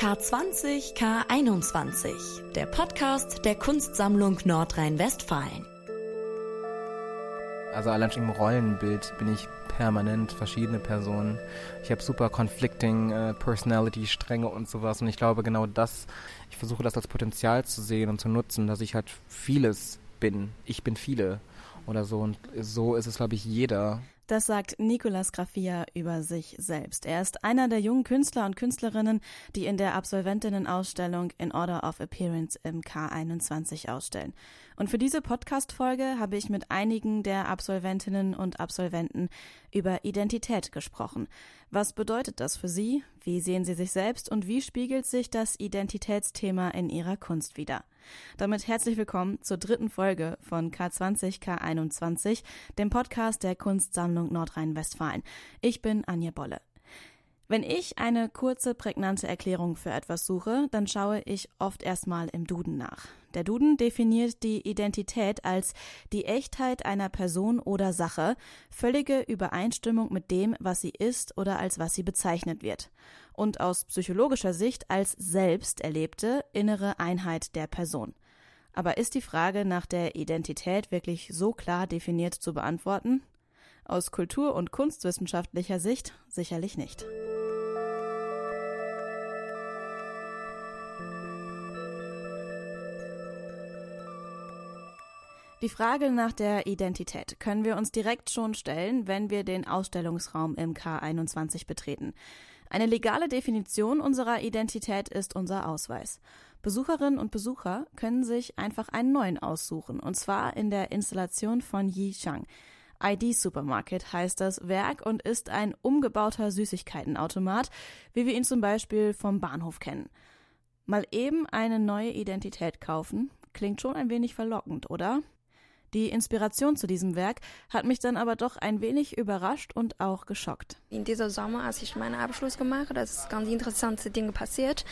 K20 K21, der Podcast der Kunstsammlung Nordrhein-Westfalen. Also allein schon im Rollenbild bin ich permanent verschiedene Personen. Ich habe super conflicting äh, Personality-Stränge und sowas. Und ich glaube genau das, ich versuche das als Potenzial zu sehen und zu nutzen, dass ich halt vieles bin. Ich bin viele oder so. Und so ist es, glaube ich, jeder. Das sagt Nicolas Graffia über sich selbst. Er ist einer der jungen Künstler und Künstlerinnen, die in der Absolventinnenausstellung In Order of Appearance im K21 ausstellen. Und für diese Podcast-Folge habe ich mit einigen der Absolventinnen und Absolventen über Identität gesprochen. Was bedeutet das für sie? Wie sehen sie sich selbst? Und wie spiegelt sich das Identitätsthema in ihrer Kunst wider? Damit herzlich willkommen zur dritten Folge von K20 K21, dem Podcast der Kunstsammlung Nordrhein-Westfalen. Ich bin Anja Bolle. Wenn ich eine kurze, prägnante Erklärung für etwas suche, dann schaue ich oft erstmal im Duden nach. Der Duden definiert die Identität als die Echtheit einer Person oder Sache, völlige Übereinstimmung mit dem, was sie ist oder als was sie bezeichnet wird. Und aus psychologischer Sicht als selbst erlebte innere Einheit der Person. Aber ist die Frage nach der Identität wirklich so klar definiert zu beantworten? Aus kultur- und kunstwissenschaftlicher Sicht sicherlich nicht. Die Frage nach der Identität können wir uns direkt schon stellen, wenn wir den Ausstellungsraum im K21 betreten. Eine legale Definition unserer Identität ist unser Ausweis. Besucherinnen und Besucher können sich einfach einen neuen aussuchen, und zwar in der Installation von Yi Shang. ID Supermarket heißt das Werk und ist ein umgebauter Süßigkeitenautomat, wie wir ihn zum Beispiel vom Bahnhof kennen. Mal eben eine neue Identität kaufen, klingt schon ein wenig verlockend, oder? Die Inspiration zu diesem Werk hat mich dann aber doch ein wenig überrascht und auch geschockt. In dieser Sommer, als ich meinen Abschluss gemacht habe, ist ganz interessante Dinge passiert.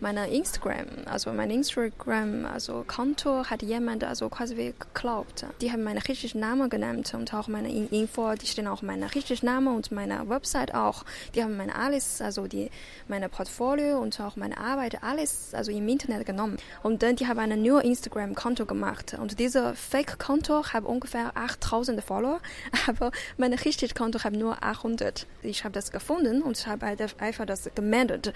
Meine Instagram, also mein Instagram, also Konto hat jemand also quasi geklaut. Die haben meinen richtigen Namen genannt und auch meine Info, die stehen auch mein richtiger Name und meine Website auch. Die haben meine alles, also die meine Portfolio und auch meine Arbeit alles also im Internet genommen. Und dann die haben ein neues Instagram Konto gemacht und dieser Fake Konto Konto habe ungefähr 8000 Follower, aber mein richtiges Konto habe nur 800. Ich habe das gefunden und habe einfach das gemeldet.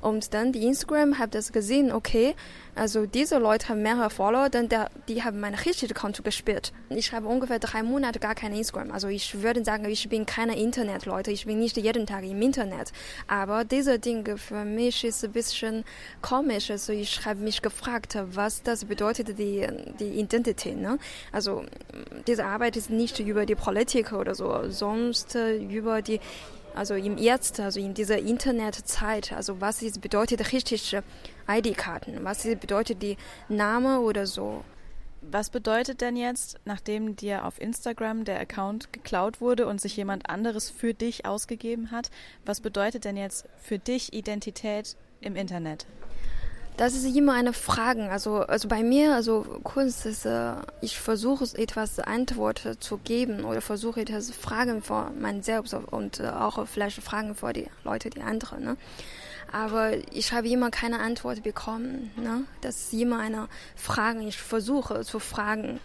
Und dann die Instagram habe das gesehen, okay, also diese Leute haben mehrere Follower, dann der, die haben mein richtiges Konto gespielt. Ich habe ungefähr drei Monate gar kein Instagram. Also ich würde sagen, ich bin keine Internetleute, ich bin nicht jeden Tag im Internet. Aber diese Dinge für mich ist ein bisschen komisch. Also ich habe mich gefragt, was das bedeutet, die, die Identität. Ne? Also diese Arbeit ist nicht über die Politik oder so, sonst über die also im Jetzt, also in dieser Internetzeit, also was ist, bedeutet richtig ID-Karten, was ist, bedeutet die Name oder so. Was bedeutet denn jetzt, nachdem dir auf Instagram der Account geklaut wurde und sich jemand anderes für dich ausgegeben hat, was bedeutet denn jetzt für dich Identität im Internet? Das ist immer eine Frage. Also, also bei mir, also Kunst ist, äh, ich versuche etwas Antwort zu geben oder versuche etwas Fragen vor mein Selbst und äh, auch vielleicht Fragen vor die Leute, die anderen. Ne? Aber ich habe immer keine Antwort bekommen. Ne? Das ist immer eine Frage. Ich versuche zu fragen,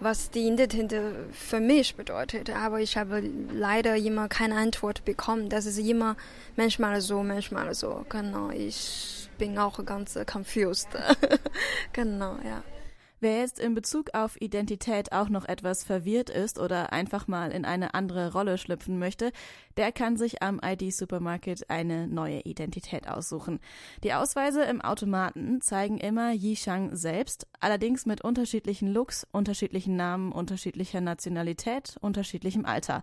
was die Identität für mich bedeutet. Aber ich habe leider immer keine Antwort bekommen. Das ist immer manchmal so, manchmal so. Genau, ich bin auch ganz confused. genau, ja. Wer jetzt in Bezug auf Identität auch noch etwas verwirrt ist oder einfach mal in eine andere Rolle schlüpfen möchte, der kann sich am ID Supermarket eine neue Identität aussuchen. Die Ausweise im Automaten zeigen immer Yishang selbst, allerdings mit unterschiedlichen Looks, unterschiedlichen Namen, unterschiedlicher Nationalität, unterschiedlichem Alter.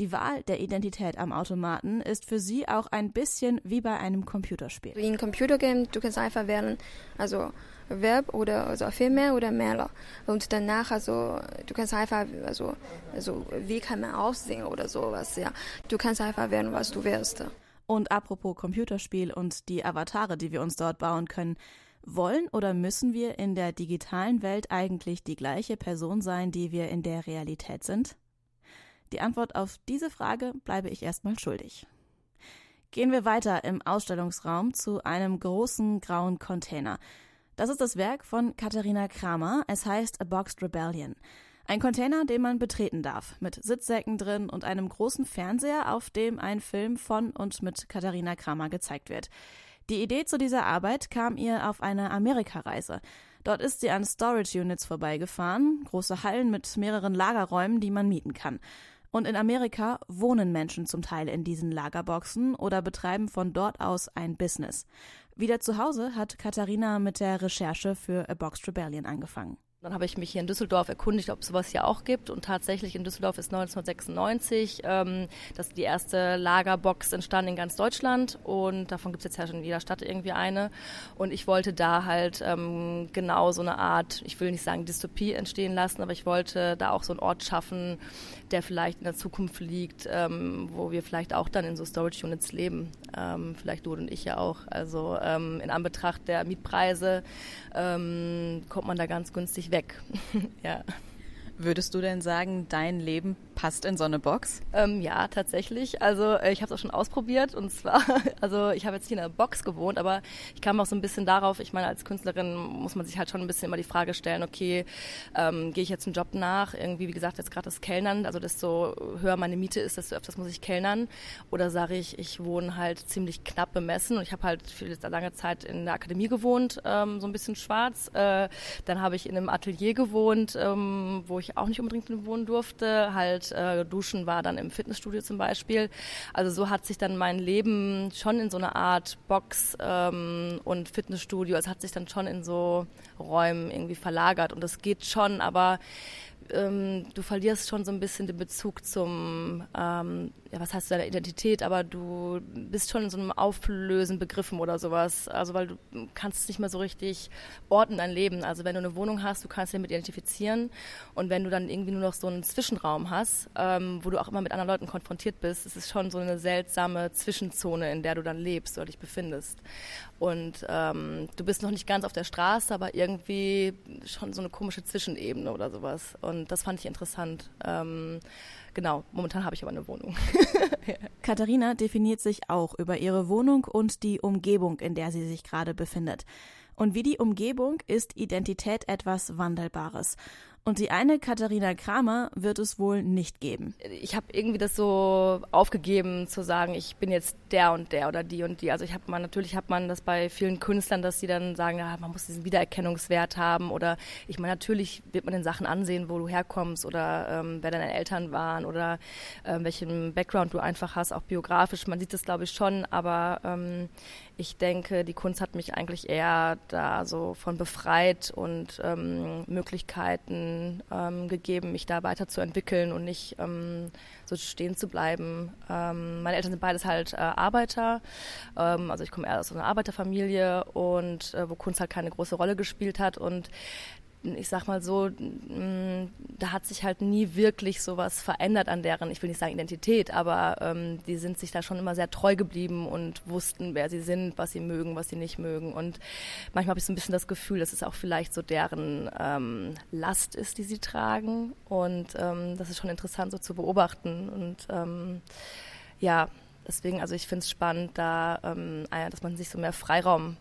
Die Wahl der Identität am Automaten ist für sie auch ein bisschen wie bei einem Computerspiel. In Computergame, du kannst einfach wählen, also Verb oder also Female oder Male. Und danach, also, du kannst einfach, also, also, wie kann man aussehen oder sowas, ja. Du kannst einfach wählen, was du willst. Und apropos Computerspiel und die Avatare, die wir uns dort bauen können. Wollen oder müssen wir in der digitalen Welt eigentlich die gleiche Person sein, die wir in der Realität sind? Die Antwort auf diese Frage bleibe ich erstmal schuldig. gehen wir weiter im Ausstellungsraum zu einem großen grauen Container. Das ist das Werk von Katharina Kramer. Es heißt A Boxed Rebellion. Ein Container, den man betreten darf, mit Sitzsäcken drin und einem großen Fernseher, auf dem ein Film von und mit Katharina Kramer gezeigt wird. Die Idee zu dieser Arbeit kam ihr auf einer Amerikareise. Dort ist sie an Storage Units vorbeigefahren, große Hallen mit mehreren Lagerräumen, die man mieten kann. Und in Amerika wohnen Menschen zum Teil in diesen Lagerboxen oder betreiben von dort aus ein Business. Wieder zu Hause hat Katharina mit der Recherche für A Boxed Rebellion angefangen. Dann habe ich mich hier in Düsseldorf erkundigt, ob es sowas hier auch gibt. Und tatsächlich in Düsseldorf ist 1996 ähm, das die erste Lagerbox entstanden in ganz Deutschland. Und davon gibt es jetzt ja schon in jeder Stadt irgendwie eine. Und ich wollte da halt ähm, genau so eine Art, ich will nicht sagen Dystopie entstehen lassen, aber ich wollte da auch so einen Ort schaffen, der vielleicht in der Zukunft liegt, ähm, wo wir vielleicht auch dann in so Storage Units leben. Ähm, vielleicht du und ich ja auch. Also ähm, in Anbetracht der Mietpreise ähm, kommt man da ganz günstig weg. ja. Würdest du denn sagen, dein Leben passt in so eine Box? Ähm, ja, tatsächlich. Also äh, ich habe es auch schon ausprobiert und zwar, also ich habe jetzt hier in einer Box gewohnt, aber ich kam auch so ein bisschen darauf, ich meine, als Künstlerin muss man sich halt schon ein bisschen immer die Frage stellen, okay, ähm, gehe ich jetzt einen Job nach, irgendwie, wie gesagt, jetzt gerade das Kellnern, also desto höher meine Miete ist, desto öfters muss ich kellnern oder sage ich, ich wohne halt ziemlich knapp bemessen und ich habe halt für lange Zeit in der Akademie gewohnt, ähm, so ein bisschen schwarz. Äh, dann habe ich in einem Atelier gewohnt, ähm, wo ich ich auch nicht unbedingt wohnen durfte. Halt äh, duschen war dann im Fitnessstudio zum Beispiel. Also so hat sich dann mein Leben schon in so eine Art Box ähm, und Fitnessstudio, es hat sich dann schon in so Räumen irgendwie verlagert und das geht schon, aber ähm, du verlierst schon so ein bisschen den Bezug zum, ähm, ja, was heißt deine Identität, aber du bist schon in so einem Auflösen begriffen oder sowas. Also weil du kannst nicht mehr so richtig orten dein Leben. Also wenn du eine Wohnung hast, du kannst dich damit identifizieren und wenn du dann irgendwie nur noch so einen Zwischenraum hast, ähm, wo du auch immer mit anderen Leuten konfrontiert bist, ist es schon so eine seltsame Zwischenzone, in der du dann lebst oder dich befindest. Und ähm, du bist noch nicht ganz auf der Straße, aber irgendwie schon so eine komische Zwischenebene oder sowas. Und das fand ich interessant. Ähm, genau, momentan habe ich aber eine Wohnung. Katharina definiert sich auch über ihre Wohnung und die Umgebung, in der sie sich gerade befindet. Und wie die Umgebung ist Identität etwas Wandelbares. Und die eine Katharina Kramer wird es wohl nicht geben. Ich habe irgendwie das so aufgegeben zu sagen, ich bin jetzt der und der oder die und die. Also ich habe man natürlich hat man das bei vielen Künstlern, dass sie dann sagen, ja, man muss diesen Wiedererkennungswert haben oder ich meine natürlich wird man den Sachen ansehen, wo du herkommst oder ähm, wer deine Eltern waren oder ähm, welchen Background du einfach hast, auch biografisch. Man sieht das glaube ich schon, aber ähm, ich denke, die Kunst hat mich eigentlich eher da so von befreit und ähm, Möglichkeiten ähm, gegeben, mich da weiterzuentwickeln und nicht ähm, so stehen zu bleiben. Ähm, meine Eltern sind beides halt äh, Arbeiter, ähm, also ich komme eher aus einer Arbeiterfamilie und äh, wo Kunst halt keine große Rolle gespielt hat und ich sag mal so, da hat sich halt nie wirklich sowas verändert an deren, ich will nicht sagen Identität, aber ähm, die sind sich da schon immer sehr treu geblieben und wussten, wer sie sind, was sie mögen, was sie nicht mögen. Und manchmal habe ich so ein bisschen das Gefühl, dass es auch vielleicht so deren ähm, Last ist, die sie tragen. Und ähm, das ist schon interessant so zu beobachten. Und ähm, ja, deswegen, also ich finde es spannend, da, ähm, dass man sich so mehr Freiraum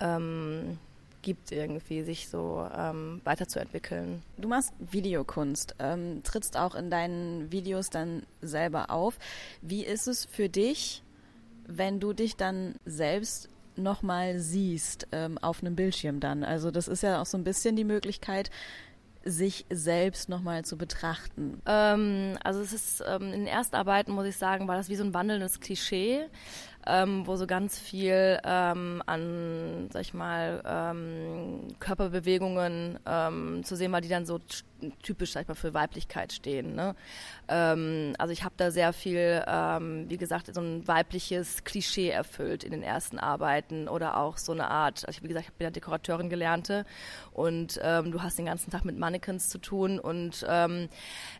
ähm, gibt, irgendwie sich so ähm, weiterzuentwickeln. Du machst Videokunst, ähm, trittst auch in deinen Videos dann selber auf. Wie ist es für dich, wenn du dich dann selbst nochmal siehst ähm, auf einem Bildschirm dann? Also das ist ja auch so ein bisschen die Möglichkeit, sich selbst nochmal zu betrachten? Ähm, also es ist ähm, in den ersten Arbeiten, muss ich sagen, war das wie so ein wandelndes Klischee ähm, wo so ganz viel ähm, an, sag ich mal, ähm, Körperbewegungen ähm, zu sehen war, die dann so typisch, sag ich mal, für Weiblichkeit stehen. Ne? Ähm, also ich habe da sehr viel, ähm, wie gesagt, so ein weibliches Klischee erfüllt in den ersten Arbeiten oder auch so eine Art, also wie gesagt, ich bin ja Dekorateurin gelernte und ähm, du hast den ganzen Tag mit Mannequins zu tun und ähm,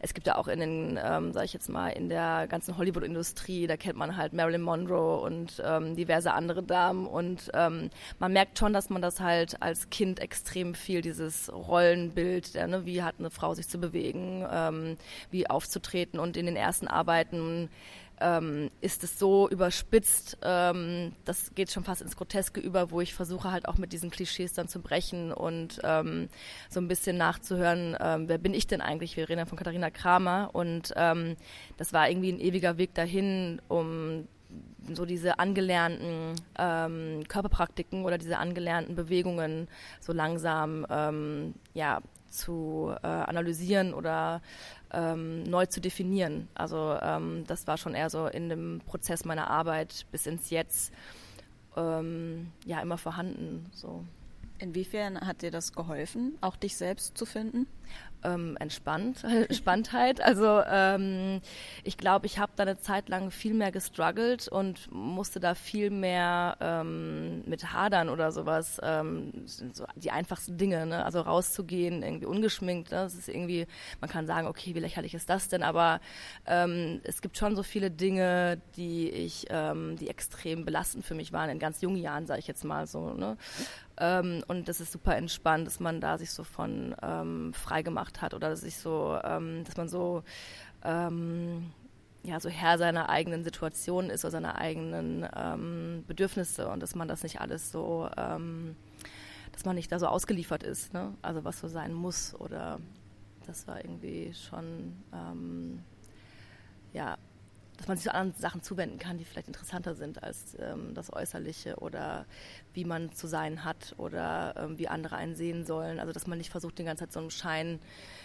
es gibt ja auch in den, ähm, sag ich jetzt mal, in der ganzen Hollywood-Industrie, da kennt man halt Marilyn Monroe und ähm, diverse andere Damen und ähm, man merkt schon, dass man das halt als Kind extrem viel, dieses Rollenbild, der, ne, wie hat eine Frau sich zu bewegen, ähm, wie aufzutreten und in den ersten Arbeiten ähm, ist es so überspitzt, ähm, das geht schon fast ins Groteske über, wo ich versuche halt auch mit diesen Klischees dann zu brechen und ähm, so ein bisschen nachzuhören, ähm, wer bin ich denn eigentlich? Wir reden ja von Katharina Kramer und ähm, das war irgendwie ein ewiger Weg dahin, um so diese angelernten ähm, Körperpraktiken oder diese angelernten Bewegungen so langsam ähm, ja, zu äh, analysieren oder ähm, neu zu definieren. Also ähm, das war schon eher so in dem Prozess meiner Arbeit bis ins Jetzt ähm, ja immer vorhanden. So. Inwiefern hat dir das geholfen, auch dich selbst zu finden? Ähm, entspannt, Entspanntheit. Also ähm, ich glaube, ich habe da eine Zeit lang viel mehr gestruggelt und musste da viel mehr ähm, mit hadern oder sowas. Ähm, so die einfachsten Dinge, ne? also rauszugehen, irgendwie ungeschminkt. Ne? Das ist irgendwie, man kann sagen, okay, wie lächerlich ist das denn? Aber ähm, es gibt schon so viele Dinge, die ich, ähm, die extrem belastend für mich waren in ganz jungen Jahren, sage ich jetzt mal so. Ne? Ähm, und das ist super entspannt, dass man da sich so von ähm, frei gemacht hat oder dass sich so, ähm, dass man so ähm, ja so Herr seiner eigenen Situation ist oder seiner eigenen ähm, Bedürfnisse und dass man das nicht alles so, ähm, dass man nicht da so ausgeliefert ist, ne? also was so sein muss oder das war irgendwie schon ja dass man sich zu anderen Sachen zuwenden kann, die vielleicht interessanter sind als ähm, das Äußerliche oder wie man zu sein hat oder ähm, wie andere einen sehen sollen. Also dass man nicht versucht, die ganze Zeit so einem Schein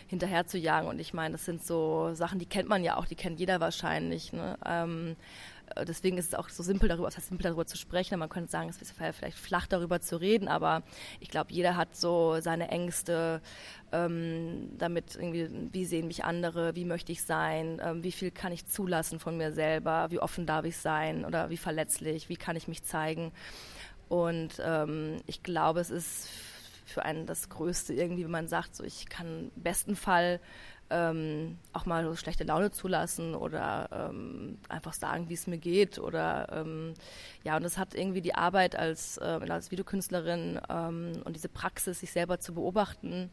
hinterher zu jagen. Und ich meine, das sind so Sachen, die kennt man ja auch, die kennt jeder wahrscheinlich. Ne? Ähm, äh, deswegen ist es auch so simpel darüber, heißt simpel darüber zu sprechen. Man könnte sagen, es ist vielleicht flach darüber zu reden, aber ich glaube, jeder hat so seine Ängste ähm, damit irgendwie, wie sehen mich andere, wie möchte ich sein, ähm, wie viel kann ich zulassen von mir selber, wie offen darf ich sein oder wie verletzlich, wie kann ich mich zeigen. Und ähm, ich glaube, es ist für einen das Größte irgendwie, wenn man sagt, so ich kann im besten Fall ähm, auch mal so schlechte Laune zulassen oder ähm, einfach sagen, wie es mir geht oder ähm, ja und das hat irgendwie die Arbeit als, äh, als Videokünstlerin ähm, und diese Praxis, sich selber zu beobachten,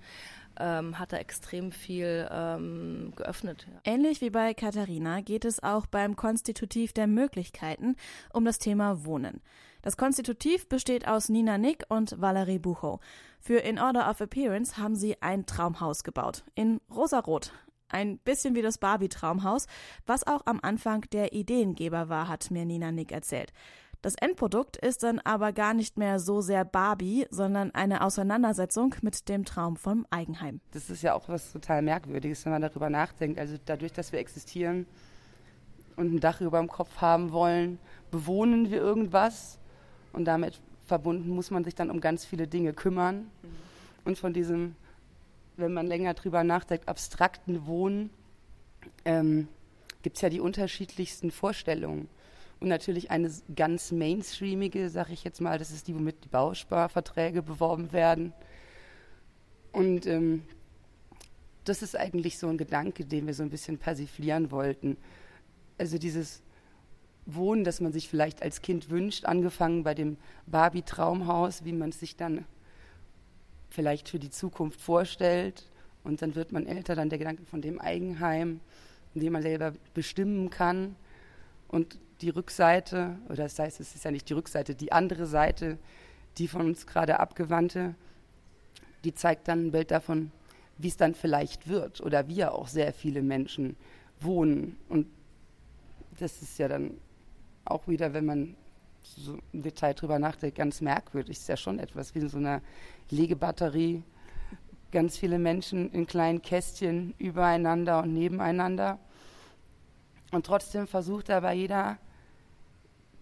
ähm, hat da extrem viel ähm, geöffnet. Ähnlich wie bei Katharina geht es auch beim Konstitutiv der Möglichkeiten um das Thema Wohnen. Das Konstitutiv besteht aus Nina Nick und Valerie Buchow. Für In Order of Appearance haben sie ein Traumhaus gebaut. In rosarot. Ein bisschen wie das Barbie-Traumhaus, was auch am Anfang der Ideengeber war, hat mir Nina Nick erzählt. Das Endprodukt ist dann aber gar nicht mehr so sehr Barbie, sondern eine Auseinandersetzung mit dem Traum vom Eigenheim. Das ist ja auch was total Merkwürdiges, wenn man darüber nachdenkt. Also dadurch, dass wir existieren und ein Dach über dem Kopf haben wollen, bewohnen wir irgendwas und damit verbunden muss man sich dann um ganz viele Dinge kümmern. Mhm. Und von diesem, wenn man länger drüber nachdenkt, abstrakten Wohnen, ähm, gibt es ja die unterschiedlichsten Vorstellungen. Und natürlich eine ganz mainstreamige, sage ich jetzt mal, das ist die, womit die Bausparverträge beworben werden. Und ähm, das ist eigentlich so ein Gedanke, den wir so ein bisschen persiflieren wollten. Also dieses Wohnen, das man sich vielleicht als Kind wünscht, angefangen bei dem Barbie-Traumhaus, wie man es sich dann vielleicht für die Zukunft vorstellt. Und dann wird man älter, dann der Gedanke von dem Eigenheim, in dem man selber bestimmen kann. Und die Rückseite, oder das heißt, es ist ja nicht die Rückseite, die andere Seite, die von uns gerade abgewandte, die zeigt dann ein Bild davon, wie es dann vielleicht wird oder wie ja auch sehr viele Menschen wohnen. Und das ist ja dann auch wieder, wenn man so im Detail drüber nachdenkt, ganz merkwürdig. Ist ja schon etwas wie in so einer Legebatterie. Ganz viele Menschen in kleinen Kästchen übereinander und nebeneinander. Und trotzdem versucht aber jeder,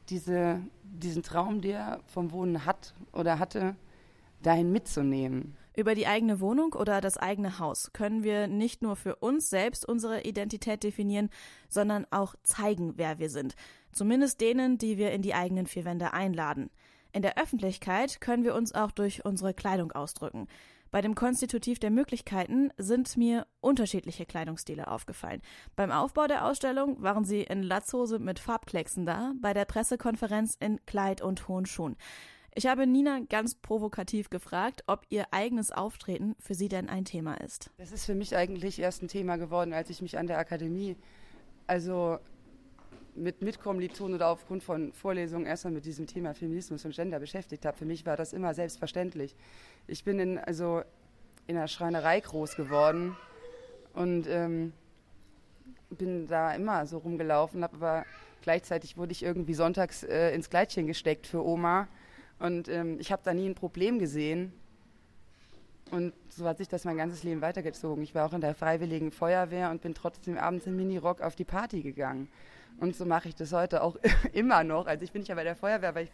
diese, diesen Traum, der er vom Wohnen hat oder hatte, dahin mitzunehmen. Über die eigene Wohnung oder das eigene Haus können wir nicht nur für uns selbst unsere Identität definieren, sondern auch zeigen, wer wir sind. Zumindest denen, die wir in die eigenen vier Wände einladen. In der Öffentlichkeit können wir uns auch durch unsere Kleidung ausdrücken. Bei dem Konstitutiv der Möglichkeiten sind mir unterschiedliche Kleidungsstile aufgefallen. Beim Aufbau der Ausstellung waren sie in Latzhose mit Farbklecksen da, bei der Pressekonferenz in Kleid und hohen Schuhen. Ich habe Nina ganz provokativ gefragt, ob ihr eigenes Auftreten für sie denn ein Thema ist. Das ist für mich eigentlich erst ein Thema geworden, als ich mich an der Akademie, also mit Mitkommilitonen oder aufgrund von Vorlesungen erstmal mit diesem Thema Feminismus und Gender beschäftigt habe. Für mich war das immer selbstverständlich. Ich bin in, also in der Schreinerei groß geworden und ähm, bin da immer so rumgelaufen, habe aber gleichzeitig wurde ich irgendwie sonntags äh, ins Kleidchen gesteckt für Oma und ähm, ich habe da nie ein Problem gesehen. Und so hat sich das mein ganzes Leben weitergezogen. Ich war auch in der Freiwilligen Feuerwehr und bin trotzdem abends im Minirock auf die Party gegangen. Und so mache ich das heute auch immer noch. Also ich bin nicht ja bei der Feuerwehr, aber ich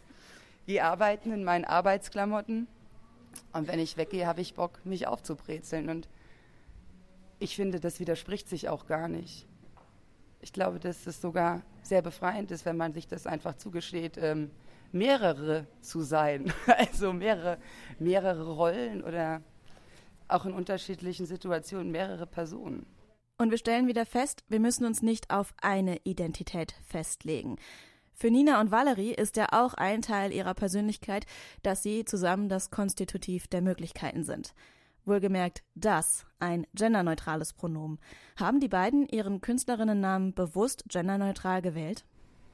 gehe arbeiten in meinen Arbeitsklamotten. Und wenn ich weggehe, habe ich Bock, mich aufzubrezeln. Und ich finde, das widerspricht sich auch gar nicht. Ich glaube, dass es sogar sehr befreiend ist, wenn man sich das einfach zugesteht, ähm, mehrere zu sein. Also mehrere, mehrere Rollen oder auch in unterschiedlichen Situationen mehrere Personen. Und wir stellen wieder fest, wir müssen uns nicht auf eine Identität festlegen. Für Nina und Valerie ist ja auch ein Teil ihrer Persönlichkeit, dass sie zusammen das Konstitutiv der Möglichkeiten sind. Wohlgemerkt das, ein genderneutrales Pronomen. Haben die beiden ihren Künstlerinnennamen bewusst genderneutral gewählt?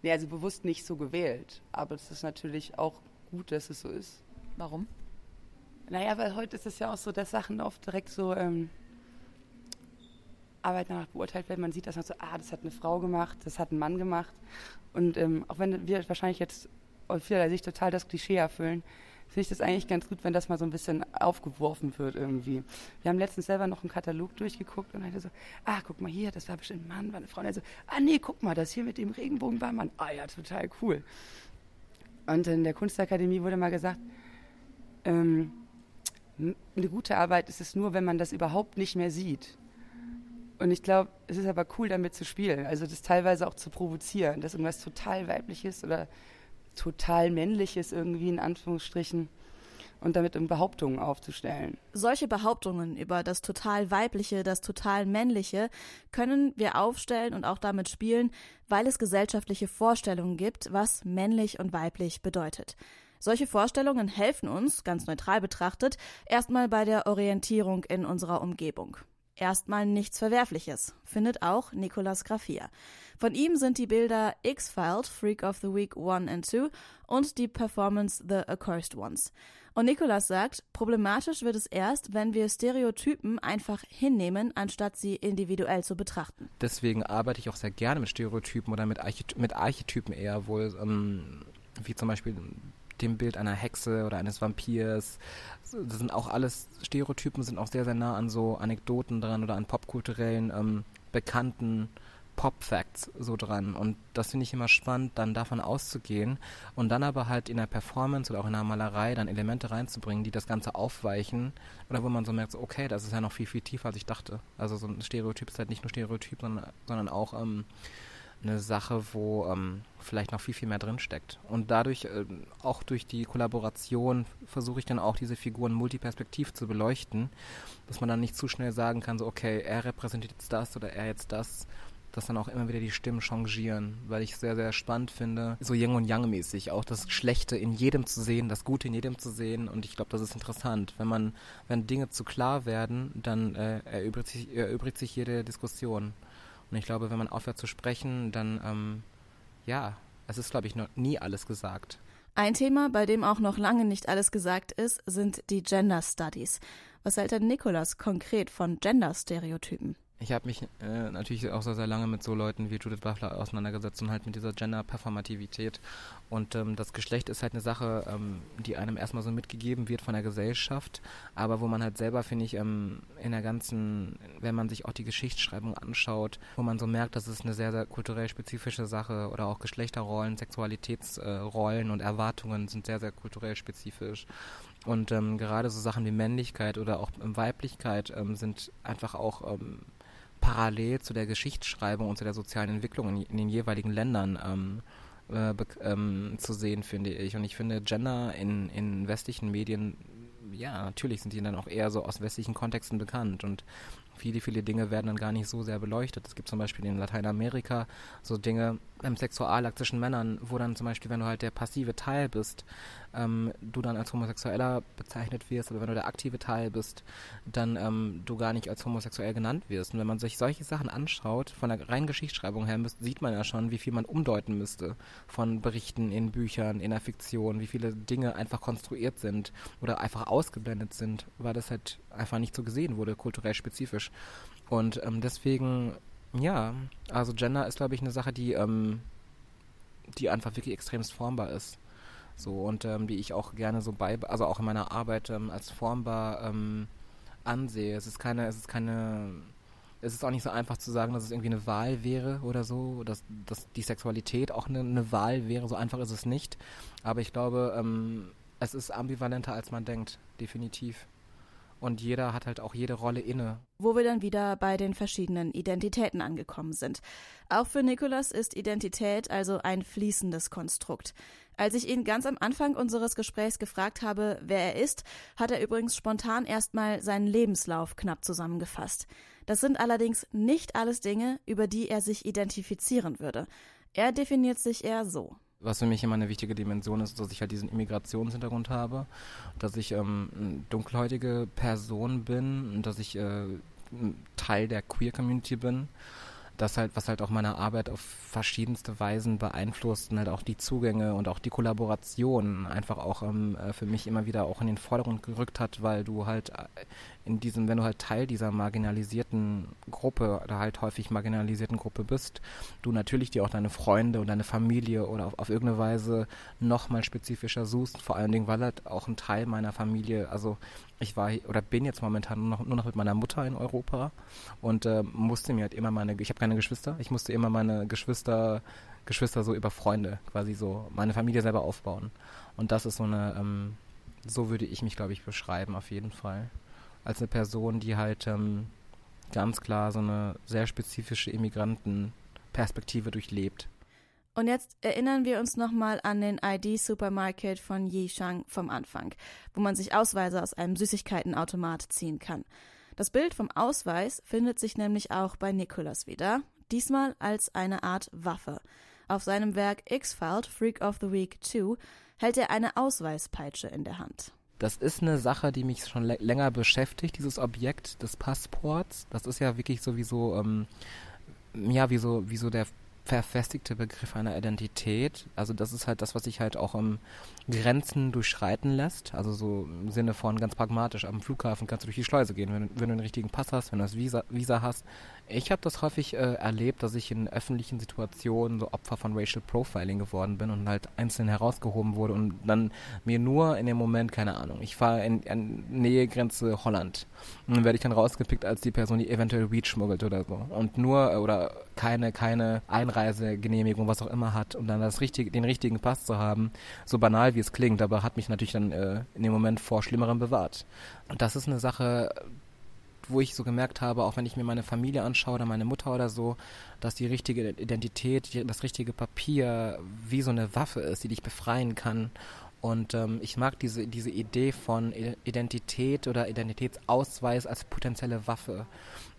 Nee, also bewusst nicht so gewählt. Aber es ist natürlich auch gut, dass es so ist. Warum? Naja, weil heute ist es ja auch so, dass Sachen oft direkt so ähm, Arbeit danach beurteilt werden. Man sieht das noch so, ah, das hat eine Frau gemacht, das hat ein Mann gemacht. Und ähm, auch wenn wir wahrscheinlich jetzt aus vielerlei Sicht total das Klischee erfüllen, finde ich das eigentlich ganz gut, wenn das mal so ein bisschen aufgeworfen wird irgendwie. Wir haben letztens selber noch einen Katalog durchgeguckt und hatte so, ah, guck mal hier, das war bestimmt ein Mann, war eine Frau. Und er so, ah nee, guck mal, das hier mit dem Regenbogen war ein Mann. Ah ja, total cool. Und in der Kunstakademie wurde mal gesagt, ähm, eine gute Arbeit ist es nur, wenn man das überhaupt nicht mehr sieht. Und ich glaube, es ist aber cool, damit zu spielen. Also das teilweise auch zu provozieren, dass irgendwas total weibliches oder total männliches irgendwie in Anführungsstrichen und damit um Behauptungen aufzustellen. Solche Behauptungen über das total weibliche, das total männliche können wir aufstellen und auch damit spielen, weil es gesellschaftliche Vorstellungen gibt, was männlich und weiblich bedeutet. Solche Vorstellungen helfen uns, ganz neutral betrachtet, erstmal bei der Orientierung in unserer Umgebung. Erstmal nichts Verwerfliches, findet auch Nicolas Graffia. Von ihm sind die Bilder X-Filed, Freak of the Week 1 and 2 und die Performance The Accursed Ones. Und Nicolas sagt, problematisch wird es erst, wenn wir Stereotypen einfach hinnehmen, anstatt sie individuell zu betrachten. Deswegen arbeite ich auch sehr gerne mit Stereotypen oder mit, Archety mit Archetypen eher wohl, ähm, wie zum Beispiel dem Bild einer Hexe oder eines Vampirs. Das sind auch alles Stereotypen, sind auch sehr, sehr nah an so Anekdoten dran oder an popkulturellen, ähm, bekannten Pop-Facts so dran. Und das finde ich immer spannend, dann davon auszugehen und dann aber halt in der Performance oder auch in der Malerei dann Elemente reinzubringen, die das Ganze aufweichen oder wo man so merkt, okay, das ist ja noch viel, viel tiefer, als ich dachte. Also so ein Stereotyp ist halt nicht nur Stereotyp, sondern, sondern auch ähm, eine Sache, wo ähm, vielleicht noch viel, viel mehr drinsteckt. Und dadurch, äh, auch durch die Kollaboration, versuche ich dann auch diese Figuren multiperspektiv zu beleuchten, dass man dann nicht zu schnell sagen kann, so, okay, er repräsentiert jetzt das oder er jetzt das, dass dann auch immer wieder die Stimmen changieren, weil ich sehr, sehr spannend finde, so Yin und Yang mäßig, auch das Schlechte in jedem zu sehen, das Gute in jedem zu sehen und ich glaube, das ist interessant. Wenn man, wenn Dinge zu klar werden, dann äh, erübrigt, sich, erübrigt sich jede Diskussion. Und ich glaube, wenn man aufhört zu sprechen, dann, ähm, ja, es ist, glaube ich, noch nie alles gesagt. Ein Thema, bei dem auch noch lange nicht alles gesagt ist, sind die Gender Studies. Was hält denn Nikolas konkret von Gender-Stereotypen? Ich habe mich äh, natürlich auch sehr, sehr lange mit so Leuten wie Judith Butler auseinandergesetzt und halt mit dieser Gender-Performativität. Und ähm, das Geschlecht ist halt eine Sache, ähm, die einem erstmal so mitgegeben wird von der Gesellschaft, aber wo man halt selber, finde ich, ähm, in der ganzen, wenn man sich auch die Geschichtsschreibung anschaut, wo man so merkt, dass es eine sehr, sehr kulturell spezifische Sache oder auch Geschlechterrollen, Sexualitätsrollen äh, und Erwartungen sind sehr, sehr kulturell spezifisch. Und ähm, gerade so Sachen wie Männlichkeit oder auch Weiblichkeit ähm, sind einfach auch ähm, parallel zu der Geschichtsschreibung und zu der sozialen Entwicklung in, in den jeweiligen Ländern ähm, äh, ähm, zu sehen, finde ich. Und ich finde, Gender in, in westlichen Medien ja, natürlich sind die dann auch eher so aus westlichen Kontexten bekannt und viele, viele Dinge werden dann gar nicht so sehr beleuchtet. Es gibt zum Beispiel in Lateinamerika so Dinge im Sexualakt zwischen Männern, wo dann zum Beispiel, wenn du halt der passive Teil bist, ähm, du dann als Homosexueller bezeichnet wirst, aber wenn du der aktive Teil bist, dann ähm, du gar nicht als homosexuell genannt wirst. Und wenn man sich solche Sachen anschaut, von der reinen Geschichtsschreibung her, sieht man ja schon, wie viel man umdeuten müsste von Berichten in Büchern, in der Fiktion, wie viele Dinge einfach konstruiert sind oder einfach ausgeblendet sind, weil das halt einfach nicht so gesehen wurde, kulturell spezifisch. Und ähm, deswegen, ja, also Gender ist, glaube ich, eine Sache, die, ähm, die einfach wirklich extremst formbar ist. So, und ähm, die ich auch gerne so bei, also auch in meiner Arbeit ähm, als formbar ähm, ansehe. Es ist keine, es ist keine, es ist auch nicht so einfach zu sagen, dass es irgendwie eine Wahl wäre oder so, dass, dass die Sexualität auch eine, eine Wahl wäre. So einfach ist es nicht. Aber ich glaube, ähm, es ist ambivalenter, als man denkt, definitiv. Und jeder hat halt auch jede Rolle inne. Wo wir dann wieder bei den verschiedenen Identitäten angekommen sind. Auch für Nikolas ist Identität also ein fließendes Konstrukt. Als ich ihn ganz am Anfang unseres Gesprächs gefragt habe, wer er ist, hat er übrigens spontan erstmal seinen Lebenslauf knapp zusammengefasst. Das sind allerdings nicht alles Dinge, über die er sich identifizieren würde. Er definiert sich eher so. Was für mich immer eine wichtige Dimension ist, dass ich halt diesen Immigrationshintergrund habe, dass ich ähm, eine dunkelhäutige Person bin und dass ich äh, Teil der Queer Community bin das halt, was halt auch meine Arbeit auf verschiedenste Weisen beeinflusst und halt auch die Zugänge und auch die Kollaboration einfach auch ähm, äh, für mich immer wieder auch in den Vordergrund gerückt hat, weil du halt äh, in diesem, wenn du halt Teil dieser marginalisierten Gruppe oder halt häufig marginalisierten Gruppe bist, du natürlich dir auch deine Freunde und deine Familie oder auf, auf irgendeine Weise nochmal spezifischer suchst, vor allen Dingen, weil halt auch ein Teil meiner Familie, also ich war oder bin jetzt momentan nur noch, nur noch mit meiner Mutter in Europa und äh, musste mir halt immer meine, ich habe keine Geschwister, ich musste immer meine Geschwister, Geschwister so über Freunde quasi so meine Familie selber aufbauen. Und das ist so eine, ähm, so würde ich mich, glaube ich, beschreiben auf jeden Fall. Als eine Person, die halt ähm, ganz klar so eine sehr spezifische Immigrantenperspektive durchlebt. Und jetzt erinnern wir uns nochmal an den ID-Supermarket von Yishang vom Anfang, wo man sich Ausweise aus einem Süßigkeitenautomat ziehen kann. Das Bild vom Ausweis findet sich nämlich auch bei Nicholas wieder, diesmal als eine Art Waffe. Auf seinem Werk X-Filed Freak of the Week 2 hält er eine Ausweispeitsche in der Hand. Das ist eine Sache, die mich schon länger beschäftigt, dieses Objekt des Passports. Das ist ja wirklich sowieso, ähm, ja, wie so, wie so der verfestigte Begriff einer Identität. Also das ist halt das, was sich halt auch um Grenzen durchschreiten lässt. Also so im Sinne von ganz pragmatisch, am Flughafen kannst du durch die Schleuse gehen, wenn, wenn du den richtigen Pass hast, wenn du das Visa, Visa hast. Ich habe das häufig äh, erlebt, dass ich in öffentlichen Situationen so Opfer von Racial Profiling geworden bin und halt einzeln herausgehoben wurde und dann mir nur in dem Moment, keine Ahnung, ich fahre in, in Nähegrenze Holland und dann werde ich dann rausgepickt als die Person, die eventuell Weed schmuggelt oder so und nur äh, oder keine keine Einreisegenehmigung, was auch immer hat, um dann das richtige, den richtigen Pass zu haben, so banal wie es klingt, aber hat mich natürlich dann äh, in dem Moment vor Schlimmerem bewahrt. Und das ist eine Sache, wo ich so gemerkt habe, auch wenn ich mir meine Familie anschaue oder meine Mutter oder so, dass die richtige Identität, das richtige Papier wie so eine Waffe ist, die dich befreien kann. Und ähm, ich mag diese, diese Idee von Identität oder Identitätsausweis als potenzielle Waffe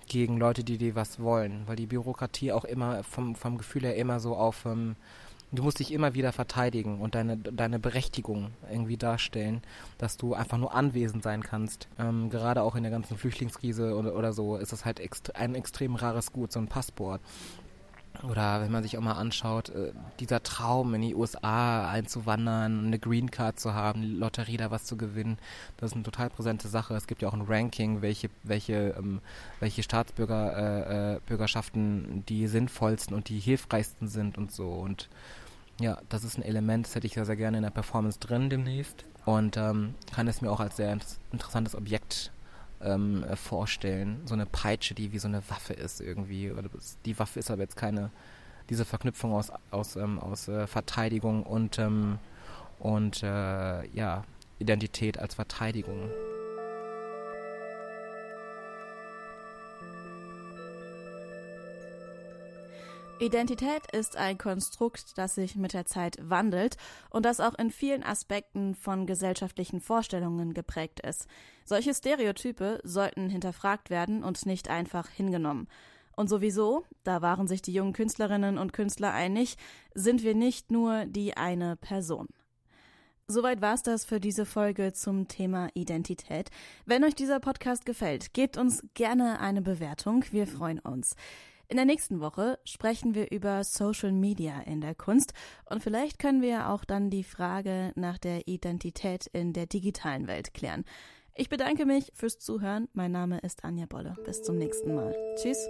gegen Leute, die dir was wollen, weil die Bürokratie auch immer vom, vom Gefühl her immer so auf ähm, du musst dich immer wieder verteidigen und deine, deine Berechtigung irgendwie darstellen, dass du einfach nur anwesend sein kannst. Ähm, gerade auch in der ganzen Flüchtlingskrise oder, oder so ist das halt ext ein extrem rares Gut, so ein Passport. Oder wenn man sich auch mal anschaut, äh, dieser Traum in die USA einzuwandern, eine Green Card zu haben, Lotterie da was zu gewinnen, das ist eine total präsente Sache. Es gibt ja auch ein Ranking, welche, welche, ähm, welche Staatsbürgerschaften äh, äh, die sinnvollsten und die hilfreichsten sind und so. Und ja, das ist ein Element, das hätte ich sehr, sehr gerne in der Performance drin demnächst. Und ähm, kann es mir auch als sehr interessantes Objekt ähm, äh, vorstellen. So eine Peitsche, die wie so eine Waffe ist irgendwie. Die Waffe ist aber jetzt keine, diese Verknüpfung aus, aus, ähm, aus äh, Verteidigung und, ähm, und äh, ja, Identität als Verteidigung. Identität ist ein Konstrukt, das sich mit der Zeit wandelt und das auch in vielen Aspekten von gesellschaftlichen Vorstellungen geprägt ist. Solche Stereotype sollten hinterfragt werden und nicht einfach hingenommen. Und sowieso, da waren sich die jungen Künstlerinnen und Künstler einig, sind wir nicht nur die eine Person. Soweit war's das für diese Folge zum Thema Identität. Wenn euch dieser Podcast gefällt, gebt uns gerne eine Bewertung. Wir freuen uns. In der nächsten Woche sprechen wir über Social Media in der Kunst und vielleicht können wir auch dann die Frage nach der Identität in der digitalen Welt klären. Ich bedanke mich fürs Zuhören. Mein Name ist Anja Bolle. Bis zum nächsten Mal. Tschüss.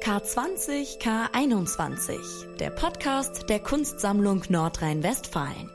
K20 K21, der Podcast der Kunstsammlung Nordrhein-Westfalen.